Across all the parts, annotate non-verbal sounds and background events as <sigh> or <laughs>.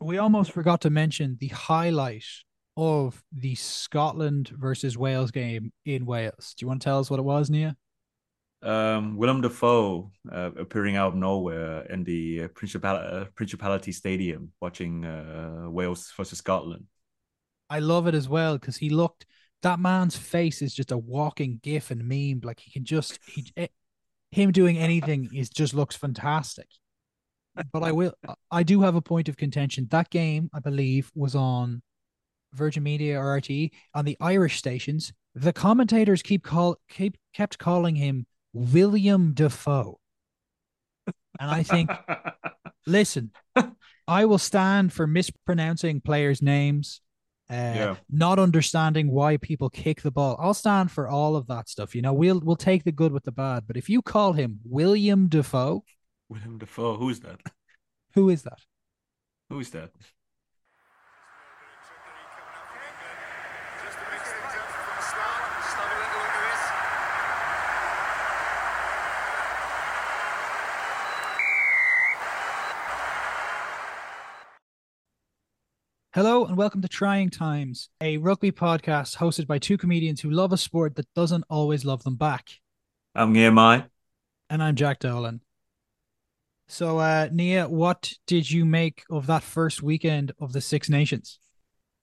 we almost forgot to mention the highlight of the Scotland versus Wales game in Wales. Do you want to tell us what it was, Nghia? Um, Willem Dafoe uh, appearing out of nowhere in the uh, Principal- uh, Principality Stadium watching uh, Wales versus Scotland. I love it as well because he looked. That man's face is just a walking gif and meme. Like he can just he, eh, him doing anything is just looks fantastic. But I will. I do have a point of contention. That game, I believe, was on Virgin Media or RTE on the Irish stations. The commentators keep call keep kept calling him William Defoe, And I think, <laughs> listen, I will stand for mispronouncing players' names, uh, Yeah. not understanding why people kick the ball. I'll stand for all of that stuff. You know, we'll we'll take the good with the bad. But if you call him William Dafoe, Willem Dafoe, who's that? who is that? Who's that? Just to mix things up from the start. Just have a little look at this. Hello and welcome to Trying Times, a rugby podcast hosted by two comedians who love a sport that doesn't always love them back. I'm Nghia Mai. And I'm Jack Dolan. So, uh, Nghia, what did you make of that first weekend of the Six Nations?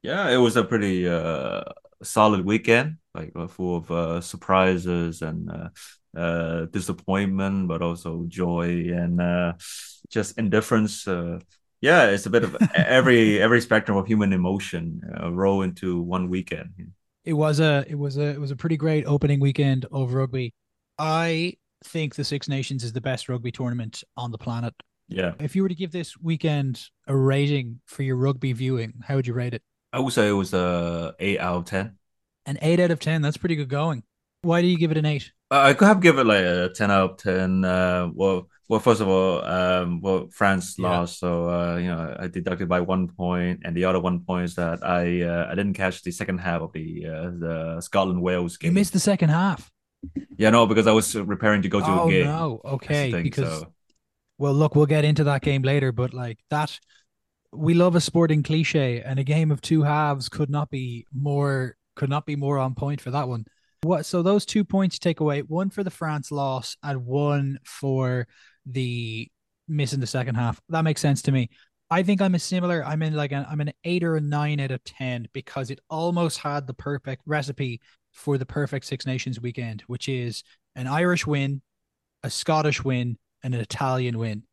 Yeah, it was a pretty uh, solid weekend, like uh, full of uh, surprises and uh, uh, disappointment, but also joy and uh, just indifference. Uh, yeah, it's a bit of <laughs> every every spectrum of human emotion uh, roll into one weekend. It was a it was a it was a pretty great opening weekend of rugby. I think the Six Nations is the best rugby tournament on the planet. Yeah, If you were to give this weekend a rating for your rugby viewing, how would you rate it? I would say it was a eight out of ten. An eight out of ten. That's pretty good going. Why do you give it an eight? Uh, I could have given it like a 10 out of 10. Uh, well, well, first of all, um, well, France Yeah. lost, so uh, you know, I deducted by one point, and the other one point is that I uh, I didn't catch the second half of the uh, the Scotland Wales game. You missed the second half. Yeah, no, because I was preparing to go to oh a game. no. Okay. thing, because so well, look, we'll get into that game later, but like that, we love a sporting cliche, and a game of two halves could not be more could not be more on point for that one. What? So those two points take away, one for the France loss and one for the missing the second half. That makes sense to me. I think I'm a similar. I'm in like an I'm an eight or a nine out of ten because it almost had the perfect recipe for the perfect Six Nations weekend, which is an Irish win, a Scottish win, and an Italian win.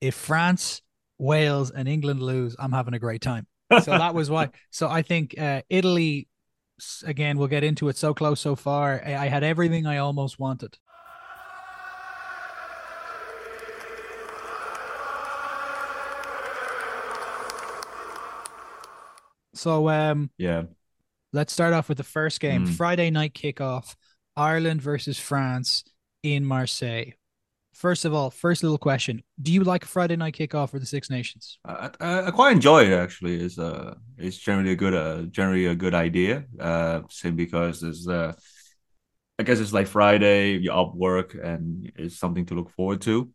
If France, Wales, and England lose, I'm having a great time. So that was why. <laughs> So I think uh, Italy, again, we'll get into it. So close so far. I, I had everything I almost wanted. So um, yeah, let's start off with the first game. Mm. Friday night kickoff, Ireland versus France in Marseille. First of all, first little question: Do you like a Friday night kickoff for the Six Nations? I, I, I quite enjoy it actually. It's uh it's generally a good uh generally a good idea. Uh, simply because there's uh I guess it's like Friday, you're off work, and it's something to look forward to.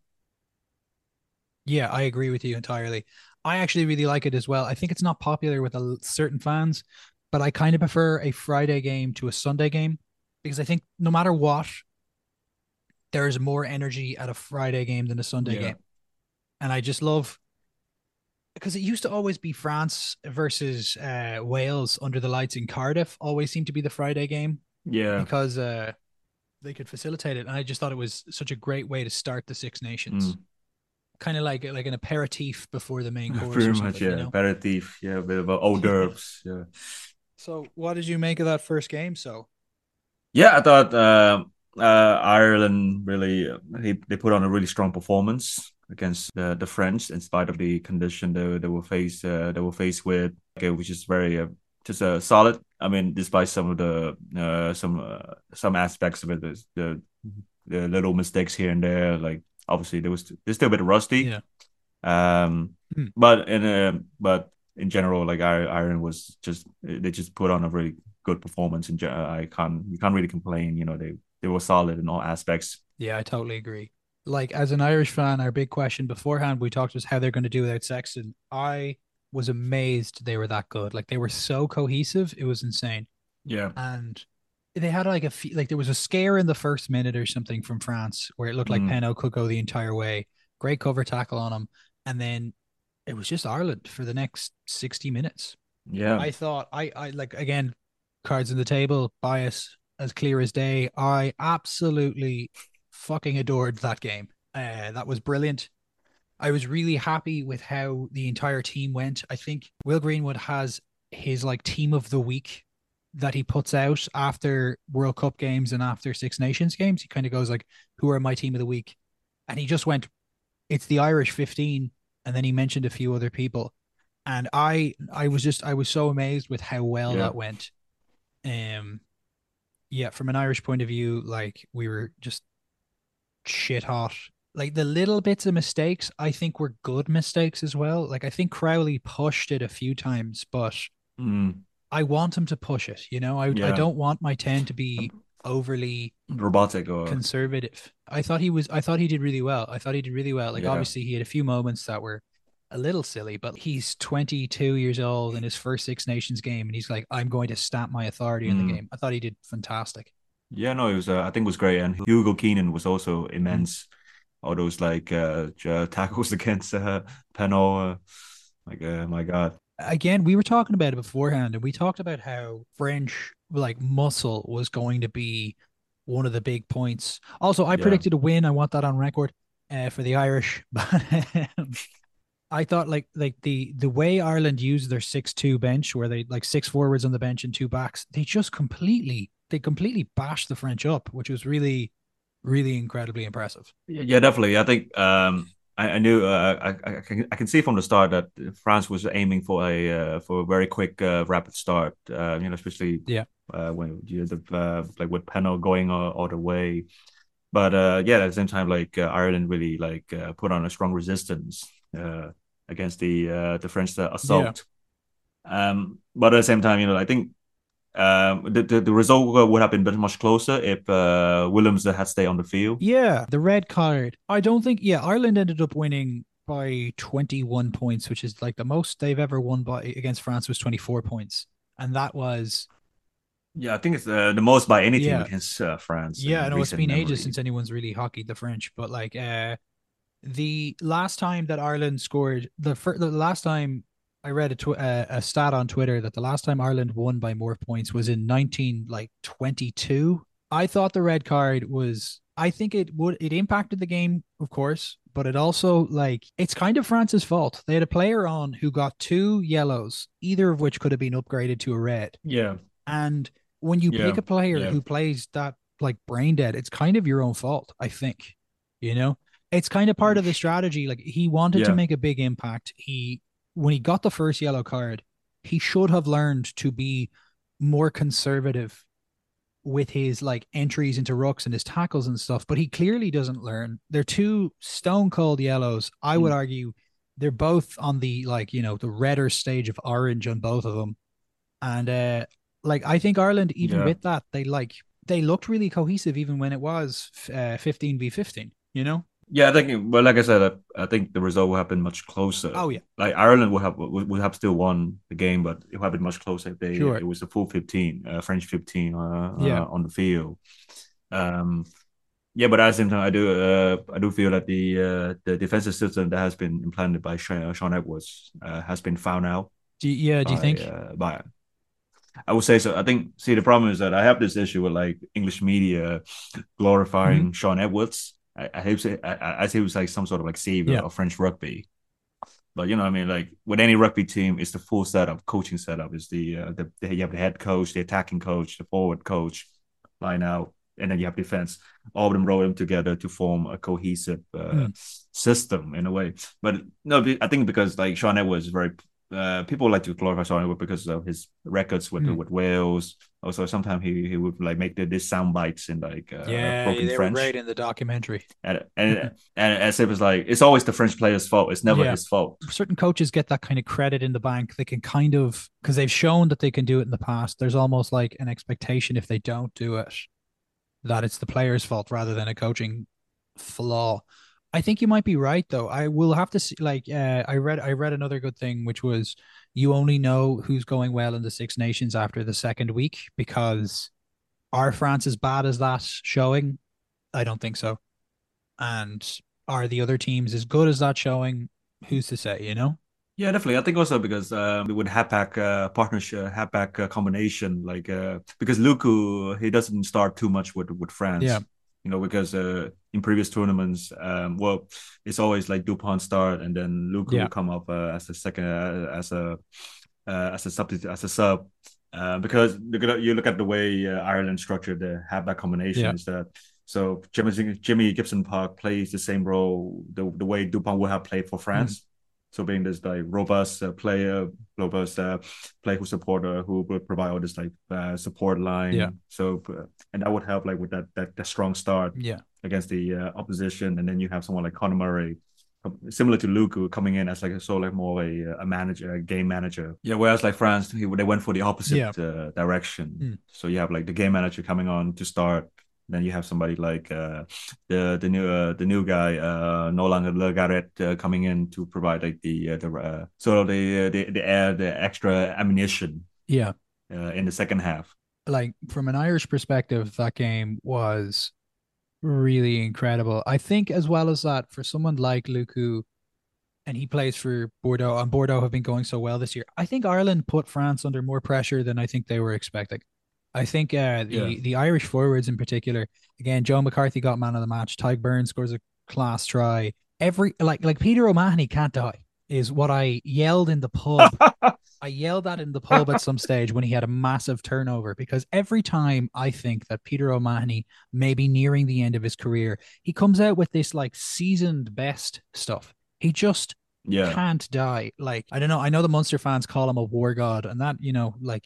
Yeah, I agree with you entirely. I actually really like it as well. I think it's not popular with a certain fans, but I kind of prefer a Friday game to a Sunday game because I think no matter what, there's more energy at a Friday game than a Sunday Yeah. game. And I just love because it used to always be France versus uh, Wales under the lights in Cardiff, always seemed to be the Friday game Yeah, because uh, they could facilitate it. And I just thought it was such a great way to start the Six Nations. Mm. Kind of like like an aperitif before the main <laughs> course. Pretty much, yeah. you know? Aperitif, yeah, a bit of a hors d'oeuvres, yeah. So, what did you make of that first game? So, Yeah, I thought uh, uh, Ireland really uh, they, they put on a really strong performance against the, the French in spite of the condition they, they were faced uh, they were faced with, okay, which is very uh, just uh, solid. I mean, despite some of the uh, some uh, some aspects of it, there's the the little mistakes here and there, like obviously there was they're still a bit rusty. Yeah. Um, Hmm. but in uh, but in general, like Ireland was just they just put on a really good performance. And I can't you can't really complain. You know, they they were solid in all aspects. yeah, I totally agree. Like, as an Irish fan, our big question beforehand we talked was how they're going to do without Sexton. I was amazed they were that good. Like they were so cohesive, it was insane. Yeah. And they had like a fe- like there was a scare in the first minute or something from France where it looked like Mm. Penaud could go the entire way. Great cover tackle on him, and then it was just Ireland for the next sixty minutes. Yeah. I thought I I like again cards on the table bias as clear as day. I absolutely fucking adored that game. Uh, that was brilliant. I was really happy with how the entire team went. I think Will Greenwood has his like team of the week that he puts out after World Cup games and after Six Nations games. He kind of goes like, "Who are my team of the week?" And he just went, "It's the Irish 15," and then he mentioned a few other people. And I, I was just, I was so amazed with how well Yeah. that went. Um, yeah, from an Irish point of view, like we were just shit hot. Like the little bits of mistakes, I think were good mistakes as well. Like I think Crowley pushed it a few times, but Mm. I want him to push it. You know, I I don't want my ten to be overly Robotic or conservative. I thought he was. I thought he did really well. I thought he did really well. Like Yeah. obviously he had a few moments that were a little silly, but he's 22 years old in his first Six Nations game, and he's like, "I'm going to stamp my authority in Mm. the game." I thought he did fantastic. Yeah, no, it was. Uh, I think it was great, and Hugo Keenan was also Mm. immense. All those like uh, tackles <laughs> against uh, Penaud, uh, like uh, my God, again, we were talking about it beforehand, and we talked about how French like muscle was going to be one of the big points. Also, I Yeah. predicted a win. I want that on record uh, for the Irish. <laughs> But um, I thought like like the the way Ireland used their six two bench, where they like six forwards on the bench and two backs, they just completely they completely bashed the French up, which was really really incredibly impressive. Yeah, definitely. I think um, I, I knew uh, I, I can I can see from the start that France was aiming for a uh, for a very quick uh, rapid start. Uh, you know, especially Yeah. Uh, when you know, the uh, like with Penaud going all, all the way. But uh, yeah, at the same time, like uh, Ireland really like uh, put on a strong resistance uh, against the uh, the French assault. Um, but at the same time, you know, I think um, the, the the result would have been much much closer if uh, Williams had stayed on the field. Yeah, the red card. I don't think. Yeah, Ireland ended up winning by 21 points, which is like the most they've ever won by against France was 24 points, and that was Yeah, I think it's uh, the most by any team Yeah. against uh, France. yeah. in No, it's been memory. ages since anyone's really hockeyed the French, but like uh, the last time that Ireland scored the fir- the last time I read a tw- uh, a stat on Twitter that the last time Ireland won by more points was in 19 like 22. I thought the red card was I think it would it impacted the game, of course, but it also like it's kind of France's fault. They had a player on who got two yellows, either of which could have been upgraded to a red. Yeah, And when you Yeah, pick a player yeah. who plays that like brain dead, it's kind of your own fault, I think. You know, it's kind of part of the strategy. Like he wanted to make a big impact. He, when he got the first yellow card, he should have learned to be more conservative with his like entries into rucks and his tackles and stuff, but he clearly doesn't learn. They're two stone cold yellows. I would Mm. argue they're both on the like, you know, the redder stage of orange on both of them. And uh like I think Ireland even Yeah. with that they like they looked really cohesive even when it was uh, 15 v 15, you know? yeah. I think. Well, like I said, I, I think the result would have been much closer. Oh yeah. Like Ireland would have would, would have still won the game, but it would have been much closer if they Sure. it was a full fifteen, uh, French fifteen, uh, Yeah. uh, on the field. Um, yeah, but at the same time, I do uh, I do feel that the uh, the defensive system that has been implanted by Sean, Shaun Edwards uh, has been found out. Do you, yeah, do you think? Uh, by, I would say so. I think. See, the problem is that I have this issue with like English media glorifying Mm-hmm. Shaun Edwards. I, I hope say I, I say he was like some sort of like savior Yeah. of French rugby. But you know, what I mean, like with any rugby team, it's the full setup, coaching setup. Is the uh, the, the you have the head coach, the attacking coach, the forward coach, line out, and then you have defense. All of them roll them together to form a cohesive uh, Mm. system in a way. But no, I think because like Shaun Edwards is very uh, people like to glorify Shaun Edwards because of his records with Mm. with Wales. Also, sometimes he he would like make the, these sound bites in like uh, yeah, broken they French, were great in the documentary. and and, <laughs> and as if it's like it's always the French player's fault. It's never Yeah. his fault. certain coaches get that kind of credit in the bank. They can kind of because they've shown that they can do it in the past. There's almost like an expectation if they don't do it, that it's the player's fault rather than a coaching flaw. I think you might be right though. I will have to see like uh, I read I read another good thing which was you only know who's going well in the Six Nations after the second week because are France as bad as that showing? I don't think so. And are the other teams as good as that showing? Who's to say, you know? Yeah, definitely. I think also because um, with Hapak uh, partnership, Hapak uh, combination, like uh, because Lucu he doesn't start too much with with France. Yeah. You know, because uh, in previous tournaments, um, well, it's always like Dupont start and then Lucu Yeah. will come up uh, as a second uh, as a uh, as a substitute as a sub. Uh, because look at you look at the way uh, Ireland structured the Hapak combination Yeah. that so Jimmy Jimmy Gibson Park plays the same role the, the way Dupont would have played for France. So being this like robust uh, player, robust uh, player who supporter who would provide all this like uh, support line. Yeah. So uh, and that would help like with that that, that strong start Yeah. against the uh, opposition, and then you have someone like Conor Murray. um, Similar to Lucu coming in as like a sort of like more a, a manager, a game manager. Yeah, whereas like France, he, they went for the opposite Yeah. uh, direction. Mm. So you have like the game manager coming on to start. Then you have somebody like uh, the the new uh, the new guy uh, no longer Le Garrec uh, coming in to provide like the uh, the uh, sort of the uh, the the air the extra ammunition Yeah. uh, in the second half. like from an Irish perspective, that game was really incredible. I think as well as that, for someone like Lucu, and he plays for Bordeaux, and Bordeaux have been going so well this year. I think Ireland put France under more pressure than I think they were expecting. I think uh, the Yeah. the Irish forwards in particular, again, Joe McCarthy got man of the match. Tadhg Beirne scores a class try. Every like like Peter O'Mahony can't die is what I yelled in the pub <laughs> I yelled that in the pub at some stage when he had a massive turnover because every time I think that Peter O'Mahony may be nearing the end of his career, he comes out with this like seasoned best stuff. He just Yeah, can't die. Like I don't know. I know the Munster fans call him a war god, and that you know, like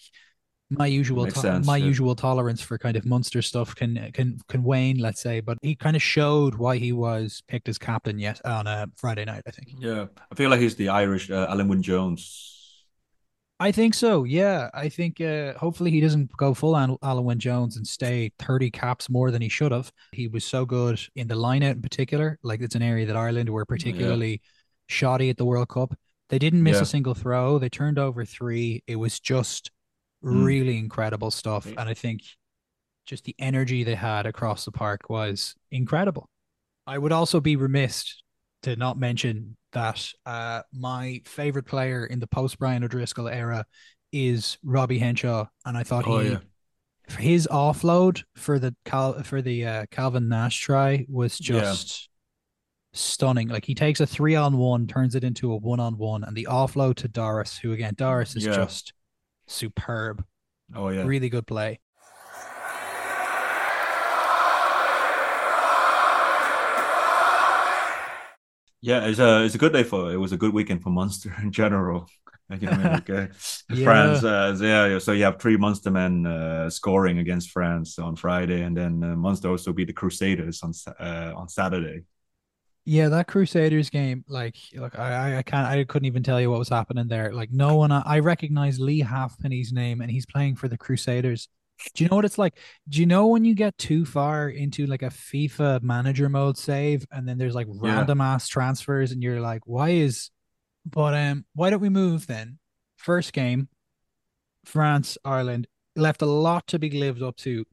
my usual to- sense, my yeah. usual tolerance for kind of Munster stuff can can can wane, let's say. But he kind of showed why he was picked as captain yet on a Friday night. I think. yeah. I feel like he's the Irish uh, Alun Wyn Jones. I think so. Yeah, I think uh, hopefully he doesn't go full Al- Alun Wyn Jones and stay 30 caps more than he should have. He was so good in the line out in particular. Like it's an area that Ireland were particularly shoddy at the World Cup. They didn't miss Yeah. a single throw. They turned over three. It was just Mm. really incredible stuff. Yeah. And I think just the energy they had across the park was incredible. I would also be remiss to not mention that uh, my favorite player in the post Brian O'Driscoll era is Robbie Henshaw, and I thought Oh he yeah, his offload for the Cal for the uh, Calvin Nash try was Yeah. just stunning. Like he takes a three on one, turns it into a one on one, and the offload to Doris, who again Doris is Yeah. just superb, oh yeah. really good play. Yeah, it's a it's a good day for it was a good weekend for Munster in general. <laughs> Like, you know, what I mean? like, uh, <laughs> Yeah. France, uh, yeah. So you have three Munster men uh, scoring against France on Friday, and then uh, Munster also beat the Crusaders on uh, on Saturday. Yeah, that Crusaders game, like, look, I, I- I can't, I couldn't even tell you what was happening there. Like, no one, I recognize Leigh Halfpenny's name, and he's playing for the Crusaders. Do you know what it's like? Do you know when you get too far into like a FIFA manager mode save, and then there's like Yeah. random ass transfers, and you're like, why is? But um, why don't we move then? First game, France Ireland left a lot to be lived up to,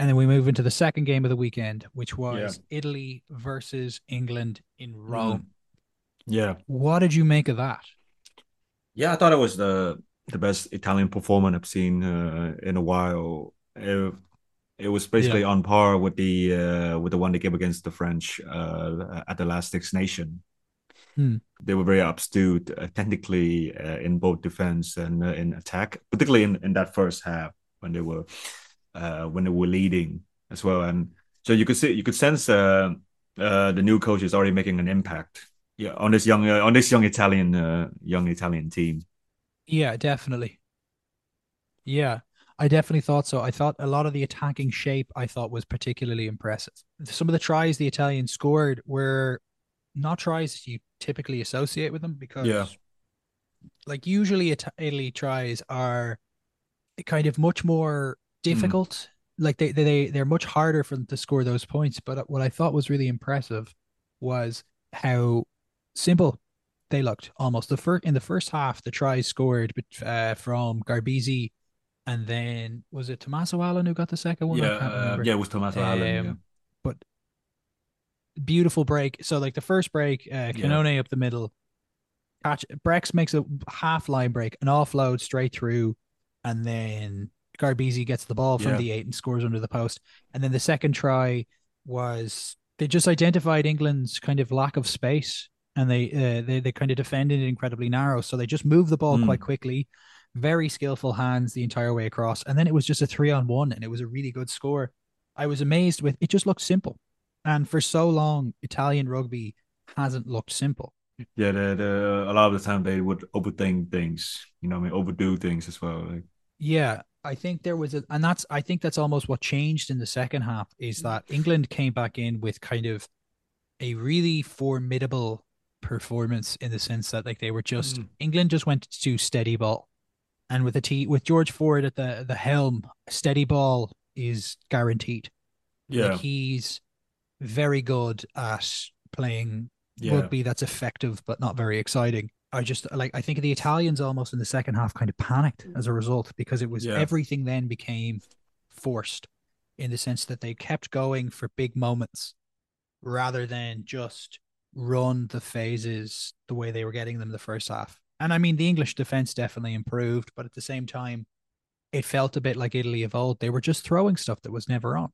and then we move into the second game of the weekend, which was Italy versus England in Rome. Yeah, What did you make of that? yeah. I thought it was the the best Italian performance I've seen uh, in a while. It, it was basically on par with the uh, with the one they gave against the French uh, at the last Six Nation. Hmm. They were very astute, uh, technically uh, in both defense and uh, in attack, particularly in, in that first half when they were uh, when they were leading as well. And so you could see you could sense uh, uh, the new coach is already making an impact. Yeah, on this young uh, on this young Italian uh, young Italian team. Yeah, definitely. Yeah, I definitely thought so. I thought a lot of the attacking shape I thought was particularly impressive. Some of the tries the Italians scored were not tries you typically associate with them because Yeah. like usually Italy tries are kind of much more difficult. Like they, they they they're much harder for them to score those points. But what I thought was really impressive was how simple they looked almost the first in the first half the tries scored uh, from Garbisi and then was it Tommaso Allan who got the second one yeah uh, yeah it was Tommaso um, Allan yeah. but beautiful break so like the first break uh Cannone yeah. up the middle catch Brex makes a half line break an offload straight through and then Garbisi gets the ball from yeah. the eight and scores under the post and then the second try was they just identified England's kind of lack of space and they uh, they they kind of defended it incredibly narrow. So they just moved the ball mm. quite quickly, very skillful hands the entire way across, and then it was just a three on one, and it was a really good score. I was amazed with it. Just looked simple, and for so long, Italian rugby hasn't looked simple. Yeah, the, the, a lot of the time they would overthink things, you know, I mean, overdo things as well. Like. Yeah, I think there was a, and that's I think that's almost what changed in the second half is that England came back in with kind of a really formidable performance in the sense that like they were just mm. England just went to steady ball, and with the t with George Ford at the the helm, steady ball is guaranteed. Yeah, like he's very good at playing yeah. rugby that's effective but not very exciting. I just like I think the Italians almost in the second half kind of panicked as a result because it was yeah. everything then became forced in the sense that they kept going for big moments rather than just run the phases the way they were getting them the first half. And I mean, the English defense definitely improved, but at the same time, it felt a bit like Italy of old. They were just throwing stuff that was never on.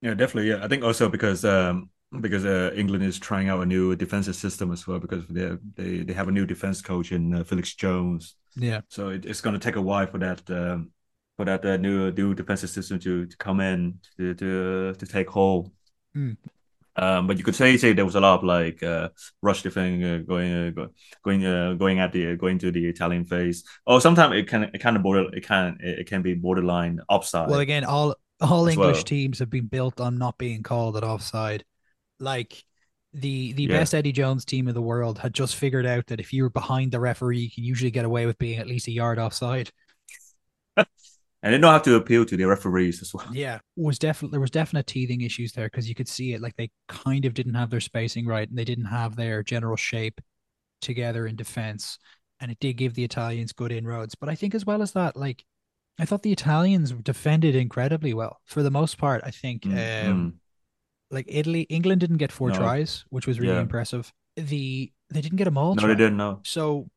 Yeah, definitely. Yeah, I think also because um, because uh, England is trying out a new defensive system as well because they they they have a new defense coach in uh, Felix Jones. Yeah. So it, it's going to take a while for that um, for that uh, new new defensive system to to come in to to to take hold. Mm. Um, but you could say say there was a lot of like uh, rush defending uh, going uh, going uh, going at the going to the Italian phase. Or sometimes it can it kind of border it can it can be borderline offside. Well, again, all all English well. teams have been built on not being called at offside. Like the the yeah. best Eddie Jones team in the world had just figured out that if you were behind the referee, you can usually get away with being at least a yard offside. <laughs> and they don't have to appeal to the referees as well. Yeah, was definitely there was definite teething issues there because you could see it like they kind of didn't have their spacing right and they didn't have their general shape together in defense, and it did give the Italians good inroads. But I think as well as that, like I thought the Italians defended incredibly well for the most part. I think, mm-hmm. um, like Italy, England didn't get four no. tries, which was really yeah. impressive. The they didn't get them all. No, try. they didn't. No. So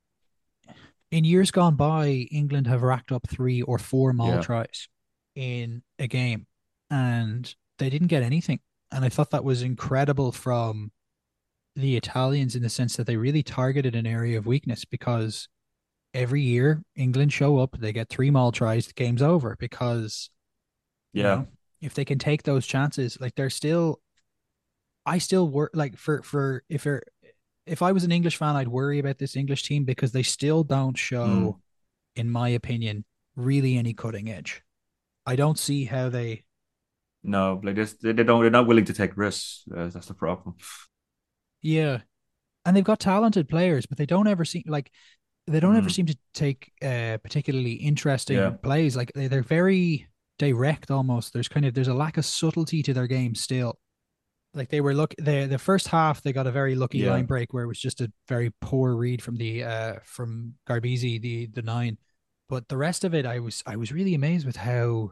in years gone by, England have racked up three or four maul yeah. tries in a game, and they didn't get anything. And I thought that was incredible from the Italians in the sense that they really targeted an area of weakness because every year England show up, they get three maul tries, the game's over because yeah, you know, if they can take those chances, like they're still, I still work like for for if they're if I was an English fan, I'd worry about this English team because they still don't show, mm. in my opinion, really any cutting edge. I don't see how they. No, like this, they don't. They're not willing to take risks. Uh, that's the problem. Yeah, and they've got talented players, but they don't ever seem like they don't mm. ever seem to take uh, particularly interesting yeah. plays. Like they, they're very direct almost. There's kind of there's a lack of subtlety to their game still. Like they were look the the first half they got a very lucky yeah. line break where it was just a very poor read from the uh from Garbisi the the nine. But the rest of it I was I was really amazed with how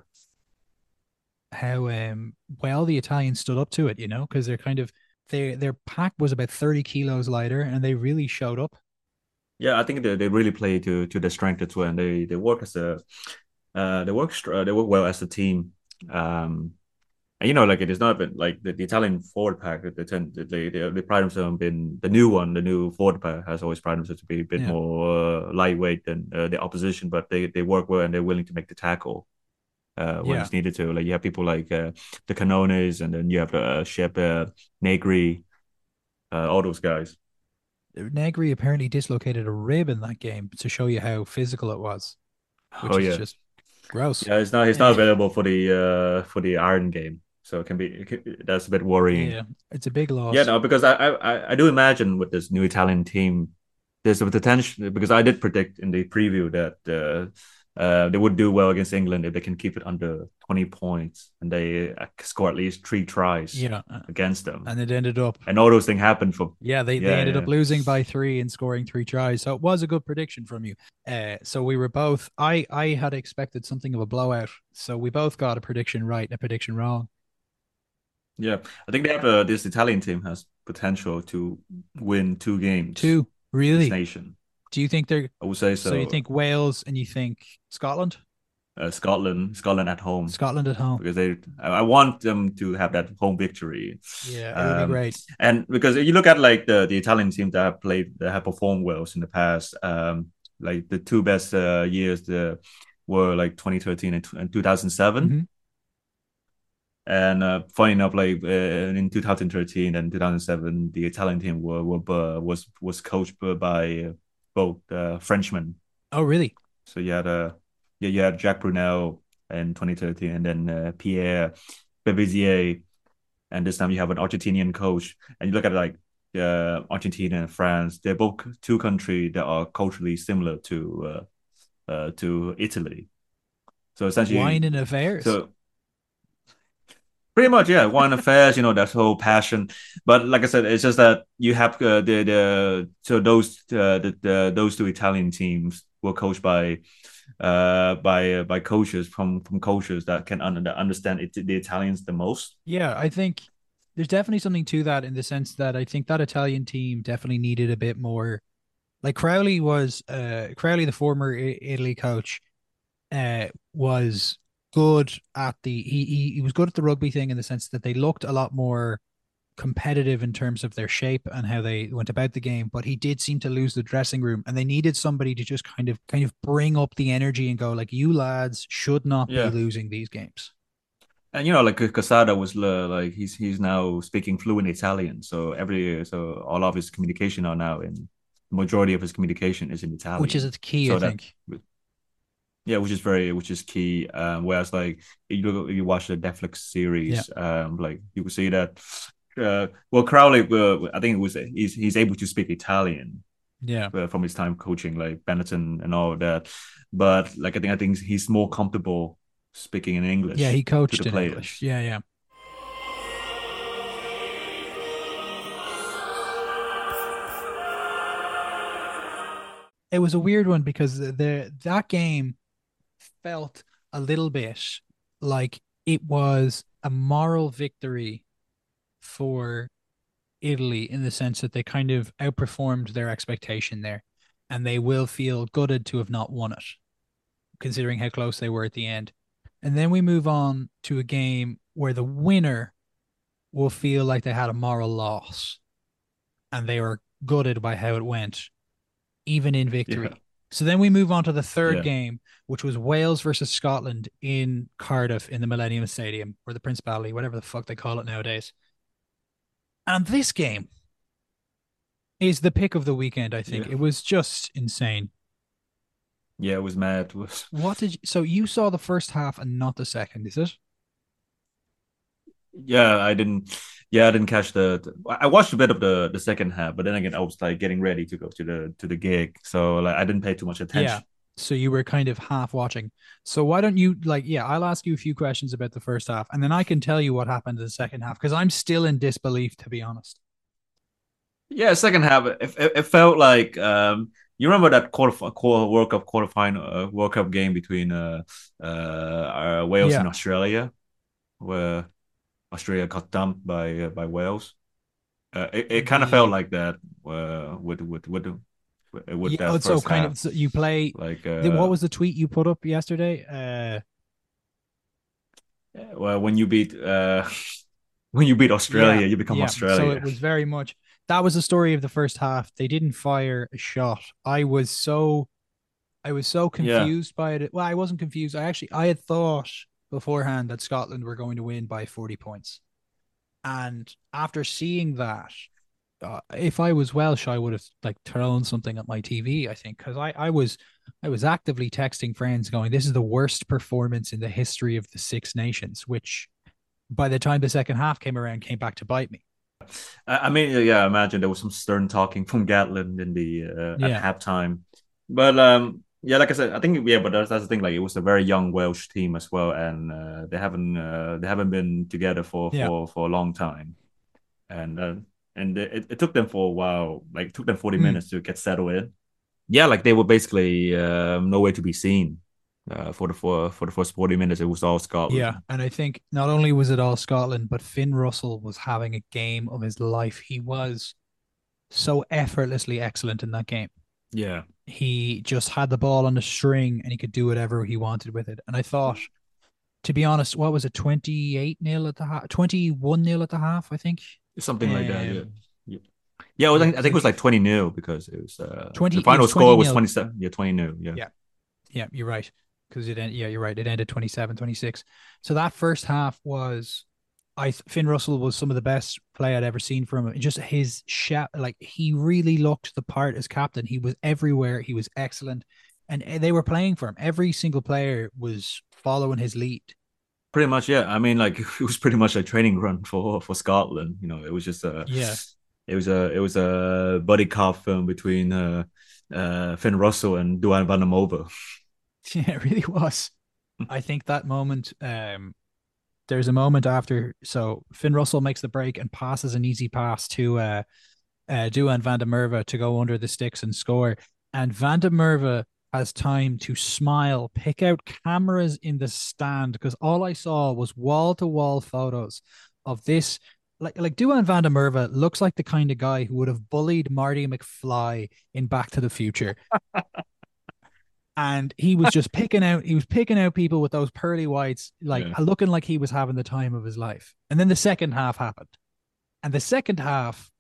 how um well the Italians stood up to it you know? Because they're kind of their their pack was about 30 kilos lighter and they really showed up. Yeah I think they, they really play to to their strength as well. And they they work as a uh they work uh, they work well as a team um and you know, like it is not been like the, the Italian forward pack. They tend they, they they pride themselves on being the new one. The new forward pack has always prided themselves to be a bit yeah. more uh, lightweight than uh, the opposition, but they they work well and they're willing to make the tackle uh, when yeah. it's needed to. Like you have people like uh, the Canones, and then you have uh, Shep, uh, Negri, uh, all those guys. Negri apparently dislocated a rib in that game to show you how physical it was. Which oh yeah, just gross. Yeah, it's not. He's not available for the uh for the Iron game. So it can be it can, that's a bit worrying. Yeah, it's a big loss. Yeah, no, because I I I do imagine with this new Italian team, there's a potential because I did predict in the preview that uh, uh, they would do well against England if they can keep it under 20 points and they uh, score at least three tries Yeah, against them. and it ended up And all those things happened for Yeah, they, they ended yeah. up losing by three and scoring three tries. So it was a good prediction from you. Uh, so we were both. I I had expected something of a blowout. So we both got a prediction right and a prediction wrong. yeah. I think they have uh, this Italian team has potential to win two games. Two, really? nation. Do you think they're I would say so. so? you think Wales and you think Scotland? uh, Scotland, Scotland at home Scotland at home. because they. I want them to have that home victory. Yeah, it would Um, be great. And because you look at like the the Italian teams that have played that have performed well in the past, um, like the two best uh, years the, were like 2013 and, t- and 2007. Mhm. And uh, funny enough, like uh, in 2013 and 2007, the Italian team were, were uh, was was coached by uh, both uh, Frenchmen. Oh, really? So you had uh, yeah, you had Jacques Brunel in 2013, and then uh, Pierre Berbizier, and this time you have an Argentinian coach. And you look at like uh, Argentina and France; they're both two countries that are culturally similar to uh, uh, to Italy. So essentially, Wine and affairs. so pretty much, yeah, wine affairs, you know, that whole passion. But like I said, it's just that you have uh, the the so those uh, the, the those two Italian teams were coached by uh by uh, by coaches from from coaches that can under, that understand it, the Italians the most. Yeah, I think there's definitely something to that in the sense that I think that Italian team definitely needed a bit more. Like Crowley was, uh, Crowley, the former I- Italy coach, uh, was good at the he, he he was good at the rugby thing in the sense that they looked a lot more competitive in terms of their shape and how they went about the game but he did seem to lose the dressing room and they needed somebody to just kind of kind of bring up the energy and go like you lads should not Yeah. be losing these games. And you know, like Quesada was uh, like he's he's now speaking fluent Italian, so every so all of his communication are now in majority of his communication is in Italian, which is a key So i that- think Yeah, which is very, which is key. Um, whereas like you look, you watch the Netflix series, um, like you will see that. Uh, well, Crowley, uh, I think it was he's he's able to speak Italian yeah uh, from his time coaching like Benetton and all that, but like I think I think he's more comfortable speaking in English. Yeah, he coached in players. English. Yeah, yeah. It was a weird one because the that game felt a little bit like it was a moral victory for Italy in the sense that they kind of outperformed their expectation there, and they will feel gutted to have not won it, considering how close they were at the end. And then we move on to a game where the winner will feel like they had a moral loss and they were gutted by how it went, even in victory. Yeah. So then we move on to the third Yeah. game, which was Wales versus Scotland in Cardiff in the Millennium Stadium or the Principality, whatever the fuck they call it nowadays. And this game is the pick of the weekend, I think. Yeah. It was just insane. Yeah, it was mad. It was <laughs> What did you, so you saw the first half and not the second, is it? Yeah, I didn't. Yeah, I didn't catch the, the- I watched a bit of the the second half, but then again, I was like getting ready to go to the to the gig, so like I didn't pay too much attention. Yeah. So you were kind of half watching. So why don't you like yeah, I'll ask you a few questions about the first half and then I can tell you what happened in the second half because I'm still in disbelief to be honest. Yeah, second half, it, it, it felt like um, you remember that quarter, quarter World Cup quarterfinal uh, World Cup game between uh, uh, uh, Wales Yeah. and Australia, where Australia got dumped by uh, by Wales. Uh, it it kind of The- felt like that uh, with with with with yeah, that so kind half. of so you play like the- uh, what was the tweet you put up yesterday? Uh well when you beat uh, <laughs> when you beat Australia, yeah, you become yeah. Australia. So it was very much that was the story of the first half. They didn't fire a shot. I was so I was so Yeah. confused by it. Well, I wasn't confused. I actually I had thought beforehand that Scotland were going to win by 40 points. And after seeing that, uh, if I was Welsh, I would have like thrown something at my TV, I think, because I, I was I was actively texting friends going, This is the worst performance in the history of the Six Nations, which by the time the second half came around came back to bite me. I mean, yeah, I imagine there was some stern talking from Gatland in the uh, Yeah. halftime, but um, yeah, like I said, I think yeah, but that's, that's the thing. Like it was a very young Welsh team as well, and uh, they haven't uh, they haven't been together for Yeah. for for a long time, and uh, and it, it took them for a while. Like it took them forty Mm. minutes to get settled in. Yeah, like they were basically um, nowhere to be seen uh, for the for for the first forty minutes. It was all Scotland. Yeah, and I think not only was it all Scotland, but Finn Russell was having a game of his life. He was so effortlessly excellent in that game. Yeah, He just had the ball on the string and he could do whatever he wanted with it. And I thought, to be honest, what was it, 28 nil at the half, 21 nil at the half, I think. something like that. Yeah. Um, Yeah, yeah. Well, I, think, it was like twenty 0 because it was uh, 20 The final was score was 20-0. twenty seven. Yeah, twenty 0 Yeah. Yeah. Yeah, you're right. Because it ended, yeah, you're right. It ended 27, 26. So that first half was, I Finn Russell was some of the best play I'd ever seen from him. Just his shout, like he really looked the part as captain. He was everywhere. He was excellent, and eh, they were playing for him. Every single player was following his lead. Pretty much, yeah. I mean, like <laughs> it was pretty much a training run for for Scotland. You know, it was just a Yeah. It was a it was a buddy cop film between uh, uh, Finn Russell and Duhan van <laughs> Yeah, it really was. <laughs> I think that moment, um, there's a moment after. So Finn Russell makes the break and passes an easy pass to uh, uh, Duhan van der to go under the sticks and score. And van der has time to smile, pick out cameras in the stand because all I saw was wall to wall photos of this. Like, like Duhan van der looks like the kind of guy who would have bullied Marty McFly in Back to the Future <laughs> and he was just <laughs> picking out he was picking out people with those pearly whites like Yeah. looking like he was having the time of his life. And then the second half happened. And the second half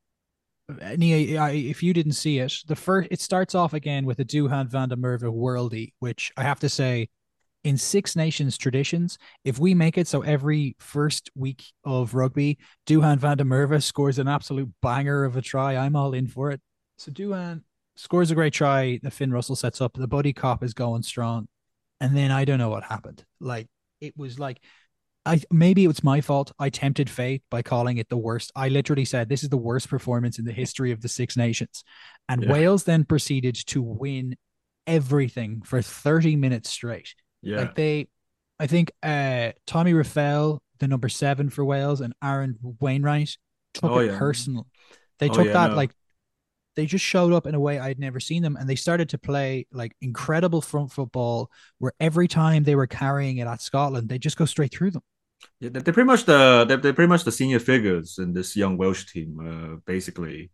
uh, Nghia, if you didn't see it the first it starts off again with a Duhan van der Merwe worldie which I have to say in Six Nations traditions if we make it so every first week of rugby Duhan van der Merwe scores an absolute banger of a try I'm all in for it. So Duhan scores a great try that Finn Russell sets up. The buddy cop is going strong. And then I don't know what happened. Like it was like I maybe it was my fault. I tempted fate by calling it the worst. I literally said this is the worst performance in the history of the Six Nations. And Yeah. Wales then proceeded to win everything for 30 minutes straight. Yeah, Like they I think uh Tommy Reffell, the number seven for Wales, and Aaron Wainwright took Oh, it yeah. personal. They Oh, took yeah, that no. like they just showed up in a way I'd never seen them, and they started to play like incredible front football. Where every time they were carrying it at Scotland, they just go straight through them. yeah they're pretty much the they're, they're pretty much the senior figures in this young Welsh team, uh, basically.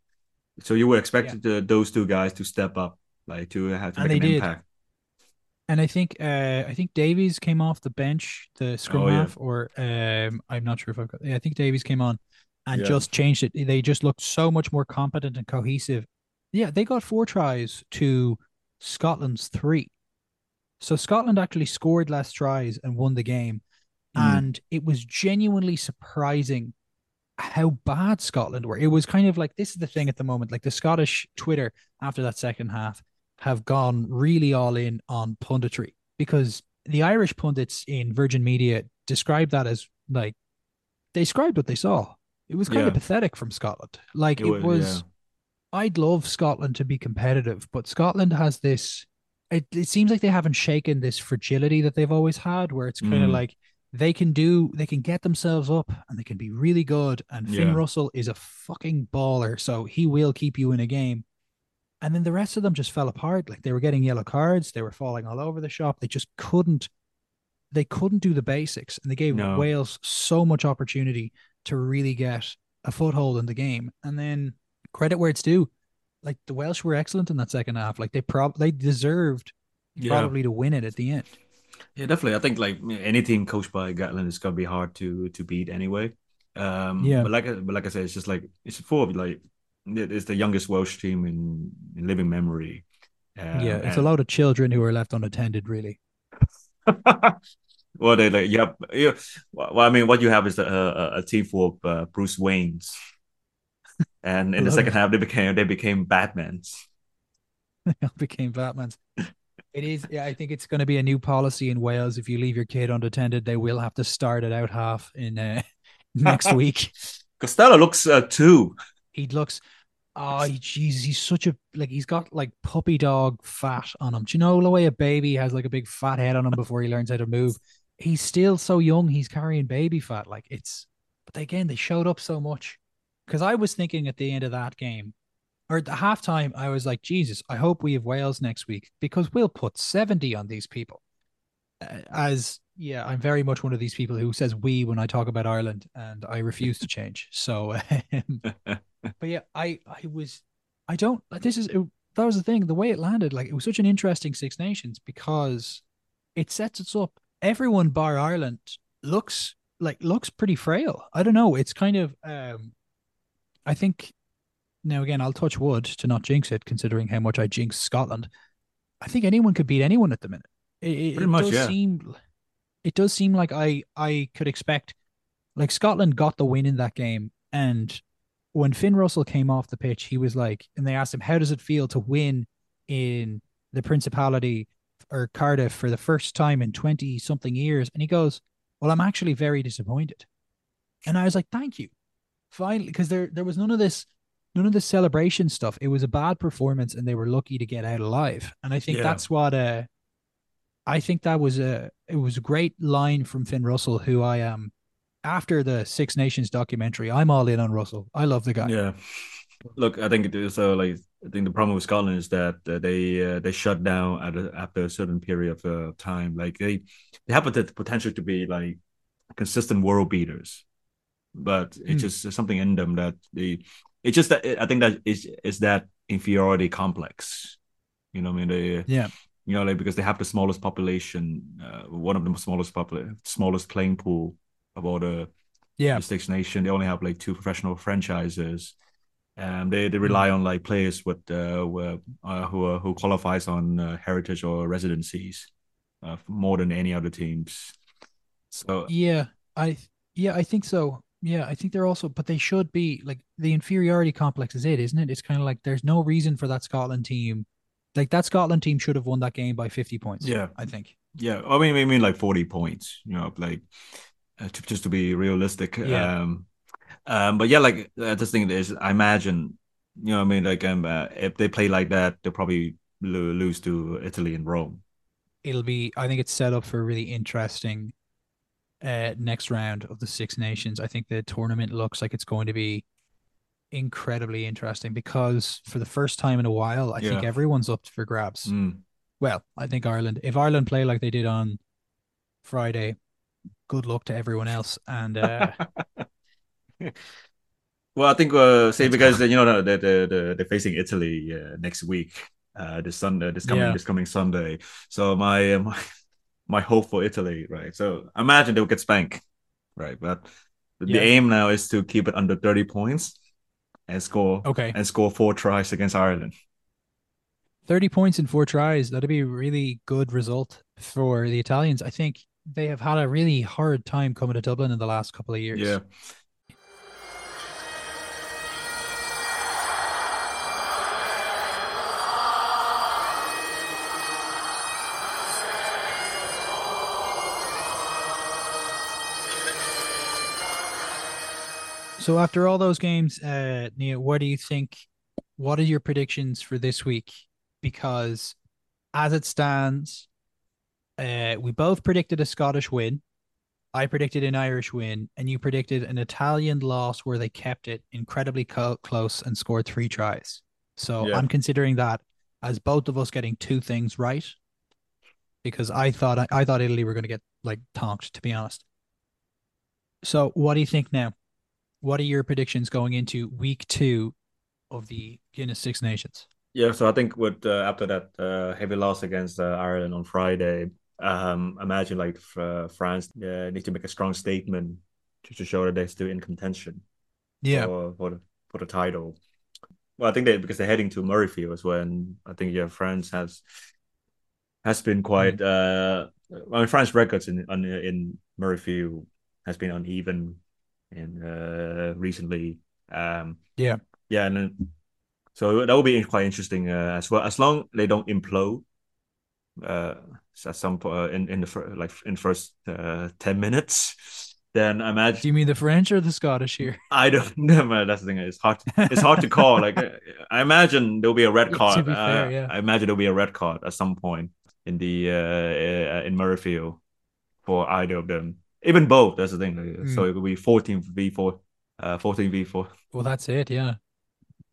So you were expecting the, those two guys to step up, like to have to And make they an did. impact. And I think uh I think Davies came off the bench, the scrum Oh, yeah. half, or um I'm not sure if I've got. Yeah, I think Davies came on and Yeah. just changed it. They just looked so much more competent and cohesive. Yeah, they got four tries to Scotland's three. So Scotland actually scored less tries and won the game. Mm. And it was genuinely surprising how bad Scotland were. It was kind of like this is the thing at the moment. Like the Scottish Twitter after that second half have gone really all in on punditry because the Irish pundits in Virgin Media described that as like they described what they saw. It was kind Yeah. of pathetic from Scotland. Like it, It was, was. I'd love Scotland to be competitive, but Scotland has this. It, it seems like they haven't shaken this fragility that they've always had, where it's kind of Mm. like they can do, they can get themselves up and they can be really good. And Finn Yeah. Russell is a fucking baller, so he will keep you in a game. And then the rest of them just fell apart. Like they were getting yellow cards, they were falling all over the shop. They just couldn't, they couldn't do the basics, and they gave No. Wales so much opportunity to really get a foothold in the game. And then credit where it's due, like the Welsh were excellent in that second half. Like they probably they deserved Yeah. probably to win it at the end. Yeah, definitely. I think like any team coached by Gatland is gonna be hard to to beat anyway. Um, Yeah. But like I- but like I said, it's just like it's of like it's the youngest Welsh team in, in living memory. Um, yeah, it's a lot of children who are left unattended, really. <laughs> well, they like yeah, yeah. Well, I mean, what you have is a, a, a team full of uh, Bruce Waynes, and in the second it. half they became they became Batmans. <laughs> They became Batmans. It is, yeah. I think it's going to be a new policy in Wales. If you leave your kid unattended, they will have to start it out half in uh, <laughs> next <laughs> week. Costelow looks uh, two. He looks. Oh, jeez, he's such a like he's got like puppy dog fat on him. Do you know the way a baby has like a big fat head on him before he learns how to move? He's still so young. He's carrying baby fat. Like it's, but again, they showed up so much. Because I was thinking at the end of that game, or at the halftime, I was like, Jesus, I hope we have Wales next week because we'll put seventy on these people. Uh, as yeah, I'm very much one of these people who says we when I talk about Ireland, and I refuse to change. So. <laughs> Um, <laughs> but yeah, I I was I don't this is it, that was the thing the way it landed like it was such an interesting Six Nations because it sets us up. Everyone bar Ireland looks like looks pretty frail. I don't know. It's kind of um I think now again I'll touch wood to not jinx it considering how much I jinx Scotland. I think anyone could beat anyone at the minute. It, Pretty it much, does yeah. seem it does seem like I I could expect like Scotland got the win in that game and when Finn Russell came off the pitch, he was like, and they asked him, how does it feel to win in the Principality or Cardiff for the first time in 20 something years? And he goes, well, I'm actually very disappointed. And I was like, thank you. Finally, because there, there was none of this, none of the celebration stuff. It was a bad performance and they were lucky to get out alive. And I think Yeah. that's what, uh, I think that was a, it was a great line from Finn Russell, who I am, after the Six Nations documentary, I'm all in on Russell. I love the guy. Yeah. Look, I think it is so. Like, I think the problem with Scotland is that uh, they uh, they shut down at a, after a certain period of uh, time. Like they they have the potential to be like consistent world beaters, but it's Hmm. just something in them that they. It's just that I think that is is that inferiority complex. You know, what I mean, they Yeah. you know, like because they have the smallest population, uh, one of the smallest popul- smallest playing pool of all the Yeah. the Six Nation. They only have like two professional franchises. and they they rely on like players with uh, who, uh who uh, who qualifies on uh, heritage or residencies, uh, more than any other teams. So Yeah. I yeah, I think so. Yeah, I think they're also but they should be like the inferiority complex is it, isn't it? It's kind of like there's no reason for that Scotland team. Like that Scotland team should have won that game by 50 points. Yeah. I think. yeah, I mean, I mean like forty points. You know, like uh, to, just to be realistic. Yeah. Um, um, but yeah, like uh, this thing is, I imagine, you know, what I mean, like um, uh, if they play like that, they'll probably lo- lose to Italy and Rome. It'll be I think it's set up for a really interesting uh next round of the Six Nations. I think the tournament looks like it's going to be incredibly interesting because for the first time in a while, I think everyone's up for grabs. Mm. Well, I think Ireland, if Ireland play like they did on Friday, good luck to everyone else. And uh, <laughs> Well, I think uh, say because you know they they they they're facing Italy uh, next week, uh, this Sunday, this coming Yeah. this coming Sunday. So my uh, my my hope for Italy, right? So imagine they'll get spanked, right? But the Yeah. aim now is to keep it under thirty points and score okay, and score four tries against Ireland. 30 points in four tries. That'd be a really good result for the Italians. I think they have had a really hard time coming to Dublin in the last couple of years. Yeah, So after all those games, uh, Nghia, what do you think? What are your predictions for this week? Because as it stands, uh, we both predicted a Scottish win. I predicted an Irish win, and you predicted an Italian loss where they kept it incredibly co- close and scored three tries. So Yeah. I'm considering that as both of us getting two things right, because I thought I, I thought Italy were going to get like tonked, to be honest. So what do you think now? What are your predictions going into week two of the Guinness Six Nations? yeah. So I think with uh, after that uh, heavy loss against uh, Ireland on Friday, um, imagine like uh, France uh, need to make a strong statement to, to show that they're still in contention. for, for the for the title. Well, I think they because they're heading to Murrayfield as well, and I think yeah, France has has been quite. Uh, I mean, France records in on, in Murrayfield has been uneven in uh, recently. Um, Yeah. yeah, and then, so that will be quite interesting uh, as well. As long they don't implode, uh, at some point in in the fir- like in the first uh, ten minutes, then Do imagine Do you mean the French or the Scottish here? <laughs> I don't know. That's the thing. It's hard. It's hard to call. Like I imagine there'll be a red to card. fair, Uh, yeah. I imagine there'll be a red card at some point in the uh, uh, in Murrayfield for either of them. Even both. That's the thing. Like, So Hmm. it could be fourteen v four, uh, fourteen v four. Well, that's it. Yeah.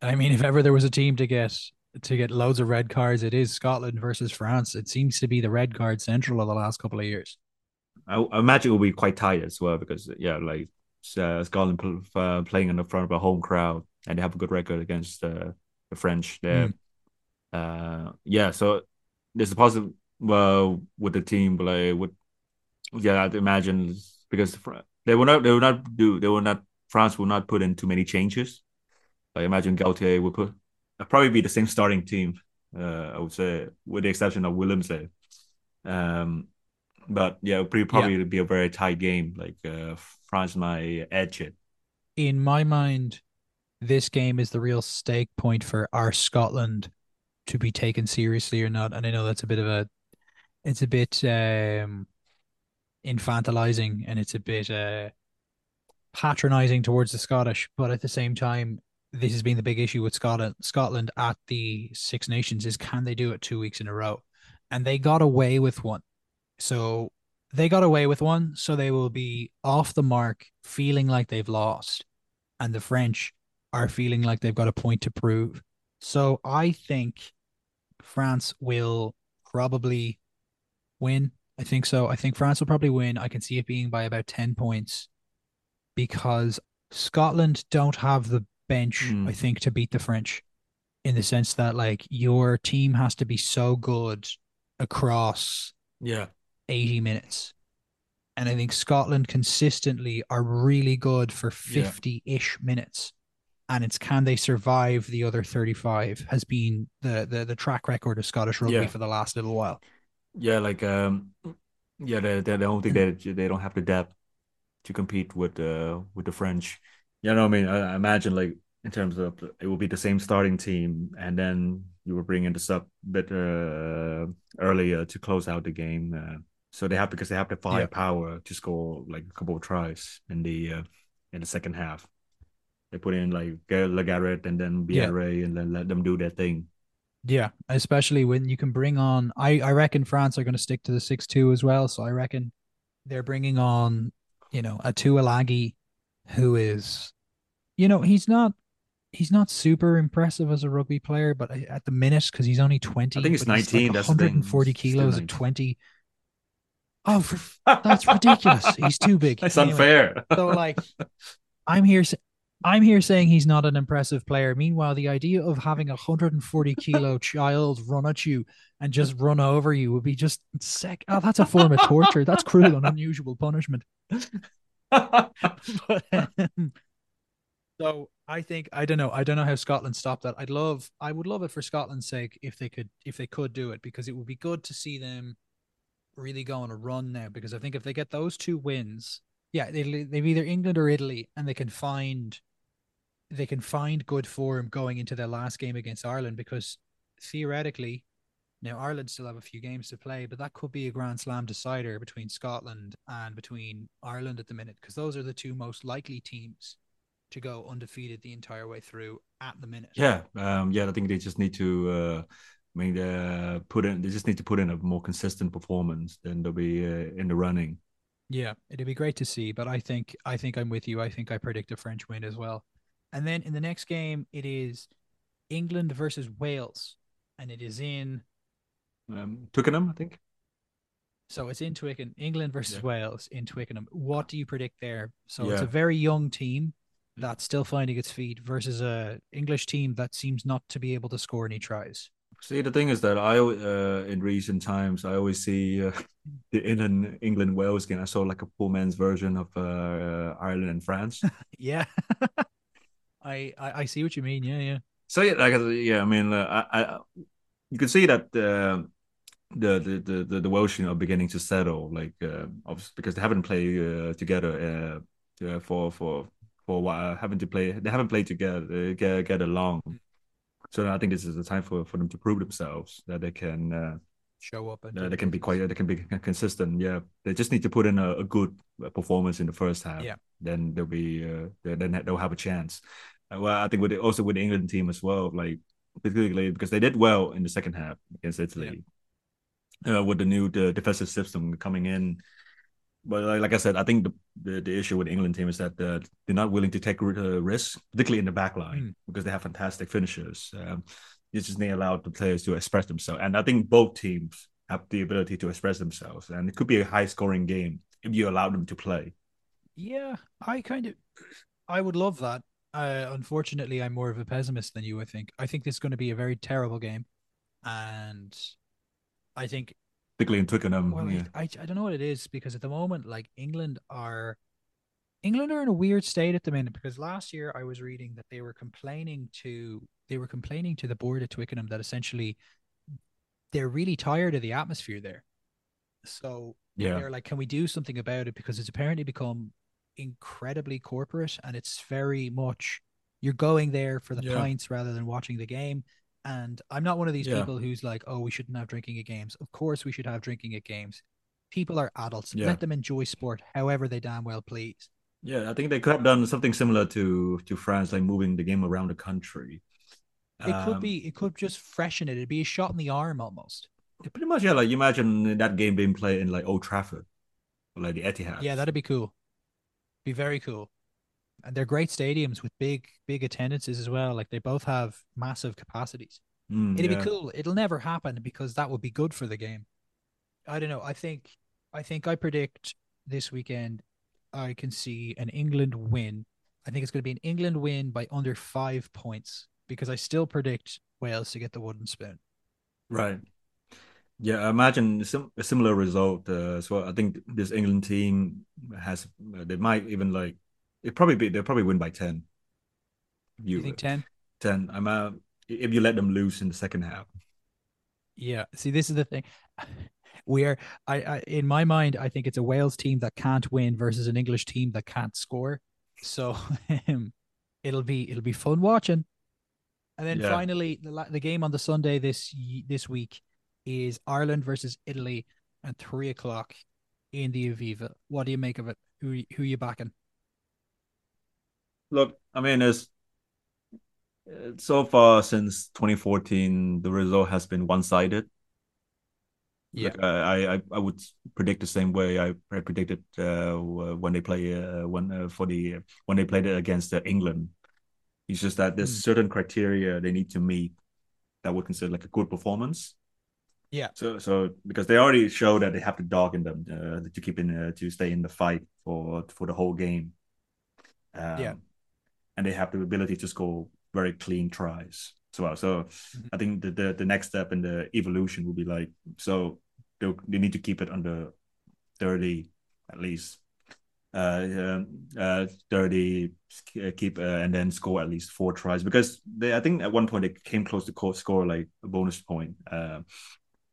I mean, if ever there was a team to get to get loads of red cards, it is Scotland versus France. It seems to be the red card central of the last couple of years. I, I imagine it will be quite tight as well because yeah, like uh, Scotland pl- uh, playing in the front of a home crowd and they have a good record against uh, the French. There, uh, yeah. So there's a positive well with the team, but like with yeah, I'd imagine because they will not they will not do they will not France will not put in too many changes. I imagine Galthié will put uh, probably be the same starting team. Uh, I would say with the exception of Willemse there. Um, but yeah, it'll be- probably be a very tight game. Like uh, France might edge it. In my mind, this game is the real stake point for our Scotland to be taken seriously or not. And I know that's a bit of a, it's a bit um, infantilizing and it's a bit uh, patronizing towards the Scottish, but at the same time, this has been the big issue with Scotland. Scotland at the Six Nations is can they do it two weeks in a row? And they got away with one. So they got away with one, so they will be off the mark, feeling like they've lost. And the French are feeling like they've got a point to prove. So I think France will probably win. I think so. I think France will probably win. I can see it being by about 10 points because Scotland don't have the bench, Hmm. I think, to beat the French in the sense that like your team has to be so good across Yeah. 80 minutes. And I think Scotland consistently are really good for 50 ish minutes. And it's can they survive the other 35 has been the, the, the track record of Scottish rugby Yeah. for the last little while. Yeah, like um, yeah, they they don't think they they don't have the depth to compete with uh with the French. You know what I mean? I, I imagine like in terms of it will be the same starting team, and then you will bring in the sub bit uh, earlier to close out the game. Uh, so they have because they have the firepower to score like a couple of tries in the uh, in the second half. They put in like Le Garrec and then Yeah. And then let them do their thing. Yeah, especially when you can bring on. I I reckon France are going to stick to the six two as well. So I reckon they're bringing on, you know, a Tuilagi, who is, you know, he's not he's not super impressive as a rugby player, but at the minute because he's only twenty. I think he's 19, Like that's 140 kilos at twenty. Oh, for, that's ridiculous. He's too big. <laughs> That's Anyway, unfair. so like I'm here I'm here saying he's not an impressive player. Meanwhile, the idea of having a 140 kilo <laughs> child run at you and just run over you would be just sick. Oh, that's a form of torture. That's cruel and unusual punishment. But, <laughs> um, <laughs> so I think I don't know. I don't know how Scotland stopped that. I'd love I would love it for Scotland's sake if they could if they could do it because it would be good to see them really go on a run now because I think if they get those two wins, yeah, they they've either England or Italy and they can find they can find good form going into their last game against Ireland because theoretically now Ireland still have a few games to play, but that could be a grand slam decider between Scotland and between Ireland at the minute because those are the two most likely teams to go undefeated the entire way through at the minute. Yeah, um, yeah. I think they just need to. Uh, I mean, uh, put in. They just need to put in a more consistent performance. Then they'll be uh, in the running. Yeah, it'd be great to see, but I think I think I'm with you. I think I predict a French win as well. And then in the next game, it is England versus Wales, and it is in Um, Twickenham, I think. so it's in Twickenham. England versus Yeah. Wales in Twickenham. What do you predict there? So it's a very young team that's still finding its feet versus a English team that seems not to be able to score any tries. See, the thing is that I, uh, in recent times, I always see uh, <laughs> the England England Wales game. I saw like a poor man's version of uh, uh, Ireland and France. <laughs> Yeah, <laughs> I, I I see what you mean. Yeah, yeah. So yeah, like uh, yeah, I mean, uh, I, I you can see that uh, the the the the, Welsh are beginning to settle, like uh, obviously because they haven't played uh, together uh, for for for a while, having to play. They haven't played together, uh, get get along. So I think this is the time for for them to prove themselves that they can uh, show up and they can be quite they can be consistent. Yeah, they just need to put in a, a good performance in the first half. Yeah. then they'll be uh, then they'll have a chance. Well, I think with the, also with the England team as well, like particularly because they did well in the second half against Italy. Uh, with the new the defensive system coming in, but like, like I said, I think the, the the issue with the England team is that uh, they're not willing to take uh, risks, particularly in the back line, Mm. because they have fantastic finishers. Um, you just need to allow the players to express themselves, and I think both teams have the ability to express themselves, and it could be a high scoring game if you allow them to play. Yeah, I kind of, I would love that. Uh, unfortunately, I'm more of a pessimist than you. I think. I think this is going to be a very terrible game, and I think Particularly in Twickenham, Well, yeah. I, I I don't know what it is because at the moment, like England are, England are in a weird state at the minute because last year I was reading that they were complaining to they were complaining to the board at Twickenham that essentially they're really tired of the atmosphere there. So yeah, they're like, can we do something about it? Because it's apparently become incredibly corporate and it's very much you're going there for the Yeah. pints rather than watching the game. And I'm not one of these Yeah. people who's like, oh, we shouldn't have drinking at games. Of course, we should have drinking at games. People are adults. Yeah. Let them enjoy sport however they damn well please. yeah. I think they could have done something similar to to France, like moving the game around the country. It could Um, be, it could just freshen it. It'd be a shot in the arm almost. pretty much. Yeah, like you imagine that game being played in like Old Trafford, or like the Etihad. Yeah, that'd be cool. Be very cool. And they're great stadiums with big, big attendances as well. Like they both have massive capacities. Mm, It'd yeah. be cool. It'll never happen because that would be good for the game. I don't know. I think I think I predict this weekend I can see an England win. I think it's going to be an England win by under five points because I still predict Wales to get the wooden spoon. Right. Yeah, I imagine a similar result uh, as well. I think this England team has uh, they might even like it probably be they'll probably win by 10. You, think 10? 10. I'm uh, if you let them loose in the second half. Yeah. See, this is the thing. We are I, I in my mind, I think it's a Wales team that can't win versus an English team that can't score. So <laughs> it'll be it'll be fun watching. And then Yeah. finally, the the game on the Sunday this this week is Ireland versus Italy at three o'clock in the Aviva. What do you make of it? Who who you backing? Look, I mean, it's so far since 2014, the result has been one-sided. Yeah. Like, uh, I, I I would predict the same way I, predicted uh, when they play uh, when uh, for the when they played it against uh, England. It's just that there's Hmm. certain criteria they need to meet that would consider like a good performance. Yeah. So so because they already show that they have the dog in them uh, to keep in uh, to stay in the fight for for the whole game. Um, Yeah. And they have the ability to score very clean tries as well. So I think the, the the next step in the evolution will be like so they they need to keep it under 30 at least. Uh, um, uh, 30 uh, keep uh, and then score at least four tries because they I think at one point they came close to score like a bonus point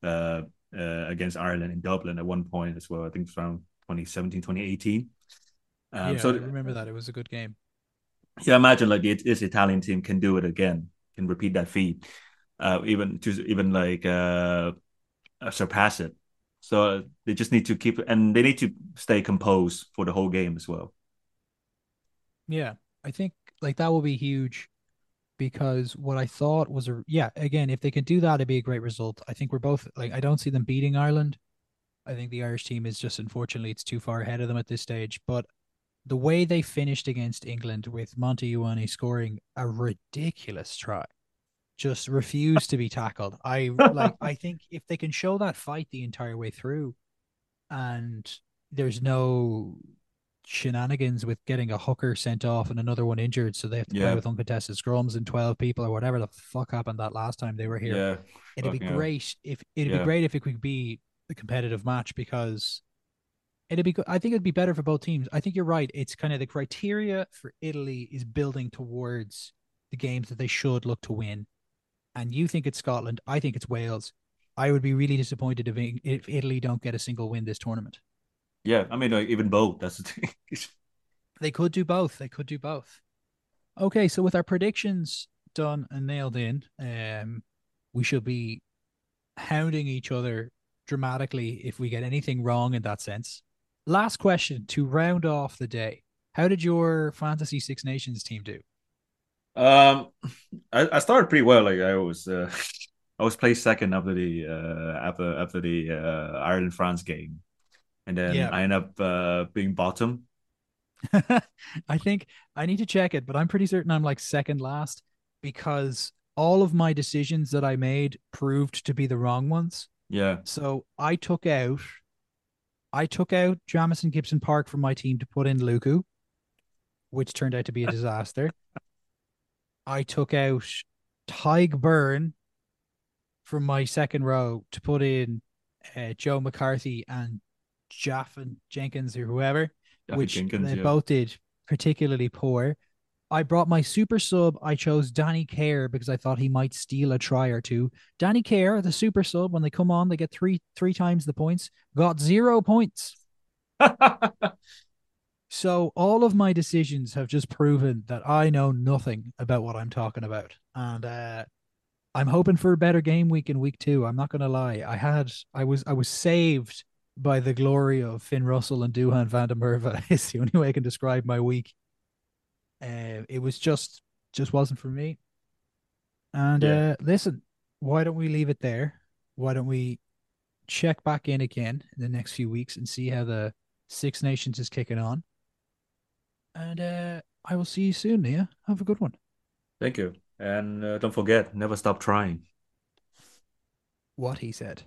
uh, uh, uh, against Ireland in Dublin at one point as well. I think it's around 2017, 2018. Um, yeah, so I remember that. It was a good game. yeah, imagine like the, this Italian team can do it again, can repeat that feat, uh, even to even like uh, uh, surpass it. So they just need to keep and they need to stay composed for the whole game as well. Yeah, I think like that will be huge because what I thought was a yeah, again, if they can do that, it'd be a great result. I think we're both like I don't see them beating Ireland. I think the Irish team is just unfortunately it's too far ahead of them at this stage. But the way they finished against England with Monty Ioane scoring a ridiculous try, just refused to be tackled. I like I <laughs> think if they can show that fight the entire way through and there's no shenanigans with getting a hooker sent off and another one injured, so they have to Yeah. play with uncontested scrums and twelve people or whatever the fuck happened that last time they were here. Yeah, it'd be great if it'd Yeah. be great if it could be a competitive match because it'd be good. I think it'd be better for both teams. I think you're right. It's kind of the criteria for Italy is building towards the games that they should look to win. And you think it's Scotland. I think it's Wales. I would be really disappointed if, if Italy don't get a single win this tournament. Yeah. I mean, like, even both. That's the thing. <laughs> They could do both. They could do both. Okay, so with our predictions done and nailed in, um, we should be hounding each other dramatically if we get anything wrong in that sense. Last question to round off the day. How did your Fantasy Six Nations team do? Um, I, I started pretty well. Like I was, uh, <laughs> I was placed second after the uh after after the uh Ireland France game, and then Yeah. I end up uh being bottom. <laughs> I think I need to check it, but I'm pretty certain I'm like second last because all of my decisions that I made proved to be the wrong ones. Yeah, So I took out I took out Jamison Gibson Park from my team to put in Lucu, which turned out to be a <laughs> disaster. I took out Tadhg Beirne from my second row to put in uh, Joe McCarthy and Jaffin Jenkins or whoever, Jaffe which Jenkins, they yeah. both did particularly poor. I brought my super sub. I chose Danny Care because I thought he might steal a try or two. Danny Care, the super sub, when they come on, they get three three times the points. Got zero points. <laughs> So all of my decisions have just proven that I know nothing about what I'm talking about, and uh, I'm hoping for a better game week in week two. I'm not going to lie. I had I was I was saved by the glory of Finn Russell and Duhan van der Merwe. <laughs> It's the only way I can describe my week. Uh, it was just just wasn't for me. And Yeah. uh, listen, why don't we leave it there? Why don't we check back in again in the next few weeks and see how the Six Nations is kicking on? And uh, I will see you soon, Nghia. Have a good one. Thank you, and uh, don't forget, never stop trying. What he said.